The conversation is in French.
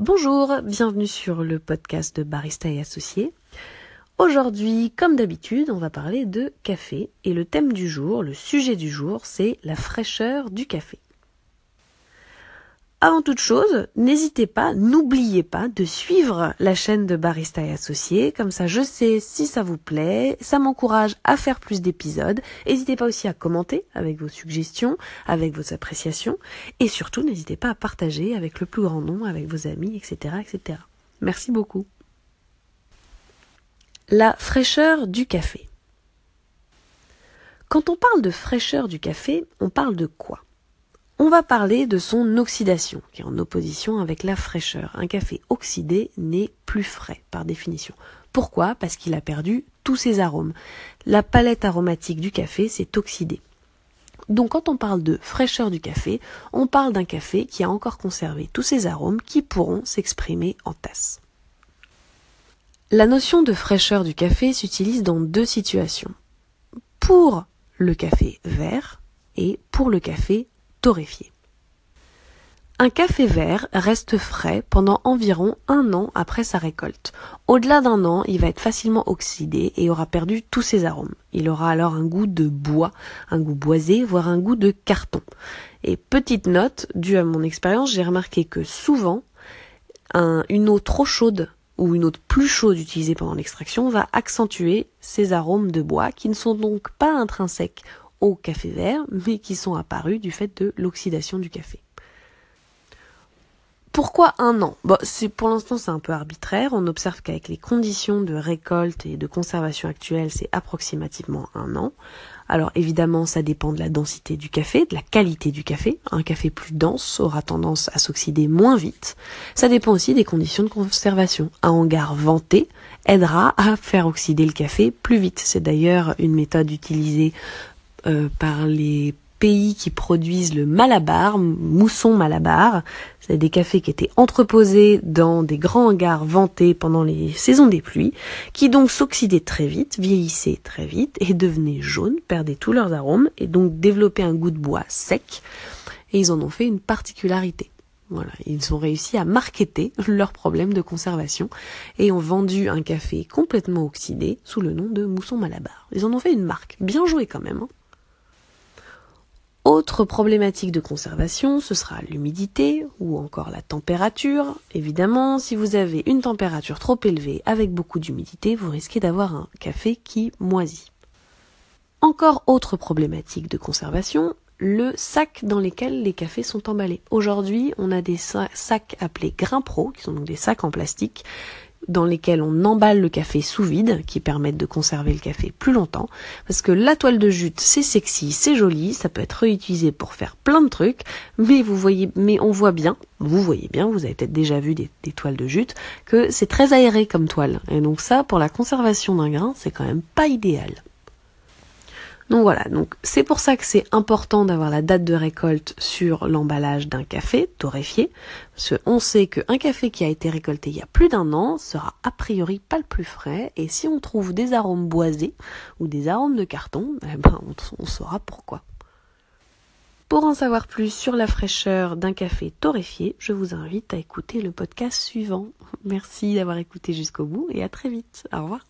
Bonjour, bienvenue sur le podcast de Barista et Associés. Aujourd'hui, comme d'habitude, on va parler de café et le thème du jour, le sujet du jour, c'est la fraîcheur du café. Avant toute chose, n'hésitez pas, n'oubliez pas de suivre la chaîne de Barista et Associés, comme ça je sais si ça vous plaît, ça m'encourage à faire plus d'épisodes. N'hésitez pas aussi à commenter avec vos suggestions, avec vos appréciations, et surtout n'hésitez pas à partager avec le plus grand nombre, avec vos amis, etc. etc. Merci beaucoup. La fraîcheur du café. Quand on parle de fraîcheur du café, on parle de quoi? On va parler de son oxydation, qui est en opposition avec la fraîcheur. Un café oxydé n'est plus frais, par définition. Pourquoi? Parce qu'il a perdu tous ses arômes. La palette aromatique du café s'est oxydée. Donc quand on parle de fraîcheur du café, on parle d'un café qui a encore conservé tous ses arômes qui pourront s'exprimer en tasse. La notion de fraîcheur du café s'utilise dans deux situations. Pour le café vert et pour le café un café vert reste frais pendant environ un an après sa récolte. Au-delà d'un an, il va être facilement oxydé et aura perdu tous ses arômes. Il aura alors un goût de bois, un goût boisé, voire un goût de carton. Et petite note, due à mon expérience, j'ai remarqué que souvent, une eau trop chaude ou une eau plus chaude utilisée pendant l'extraction va accentuer ces arômes de bois qui ne sont donc pas intrinsèques café vert, mais qui sont apparus du fait de l'oxydation du café. Pourquoi un an? Bon, Pour l'instant, c'est un peu arbitraire. On observe qu'avec les conditions de récolte et de conservation actuelles, c'est approximativement un an. Alors évidemment, ça dépend de la densité du café, de la qualité du café. Un café plus dense aura tendance à s'oxyder moins vite. Ça dépend aussi des conditions de conservation. Un hangar venté aidera à faire oxyder le café plus vite. C'est d'ailleurs une méthode utilisée euh, par les pays qui produisent le Malabar, mousson Malabar. C'est des cafés qui étaient entreposés dans des grands hangars vantés pendant les saisons des pluies, qui donc s'oxydaient très vite, vieillissaient très vite et devenaient jaunes, perdaient tous leurs arômes et donc développaient un goût de bois sec. Et ils en ont fait une particularité. Voilà, ils ont réussi à marketer leurs problèmes de conservation et ont vendu un café complètement oxydé sous le nom de mousson Malabar. Ils en ont fait une marque, bien jouée quand même. Hein. Autre problématique de conservation, ce sera l'humidité ou encore la température. Évidemment, si vous avez une température trop élevée avec beaucoup d'humidité, vous risquez d'avoir un café qui moisit. Encore autre problématique de conservation, le sac dans lesquels les cafés sont emballés. Aujourd'hui, on a des sacs appelés grains pro, qui sont donc des sacs en plastique, dans lesquels on emballe le café sous vide, qui permettent de conserver le café plus longtemps. Parce que la toile de jute, c'est sexy, c'est joli, ça peut être réutilisé pour faire plein de trucs, mais vous voyez, mais on voit bien, vous voyez bien, vous avez peut-être déjà vu des, des, toiles de jute, que c'est très aéré comme toile. Et donc ça, pour la conservation d'un grain, c'est quand même pas idéal. Donc voilà, donc c'est pour ça que c'est important d'avoir la date de récolte sur l'emballage d'un café torréfié, parce qu'on sait qu'un café qui a été récolté il y a plus d'un an sera a priori pas le plus frais, et si on trouve des arômes boisés ou des arômes de carton, eh ben on, on saura pourquoi. Pour en savoir plus sur la fraîcheur d'un café torréfié, je vous invite à écouter le podcast suivant. Merci d'avoir écouté jusqu'au bout et à très vite. Au revoir.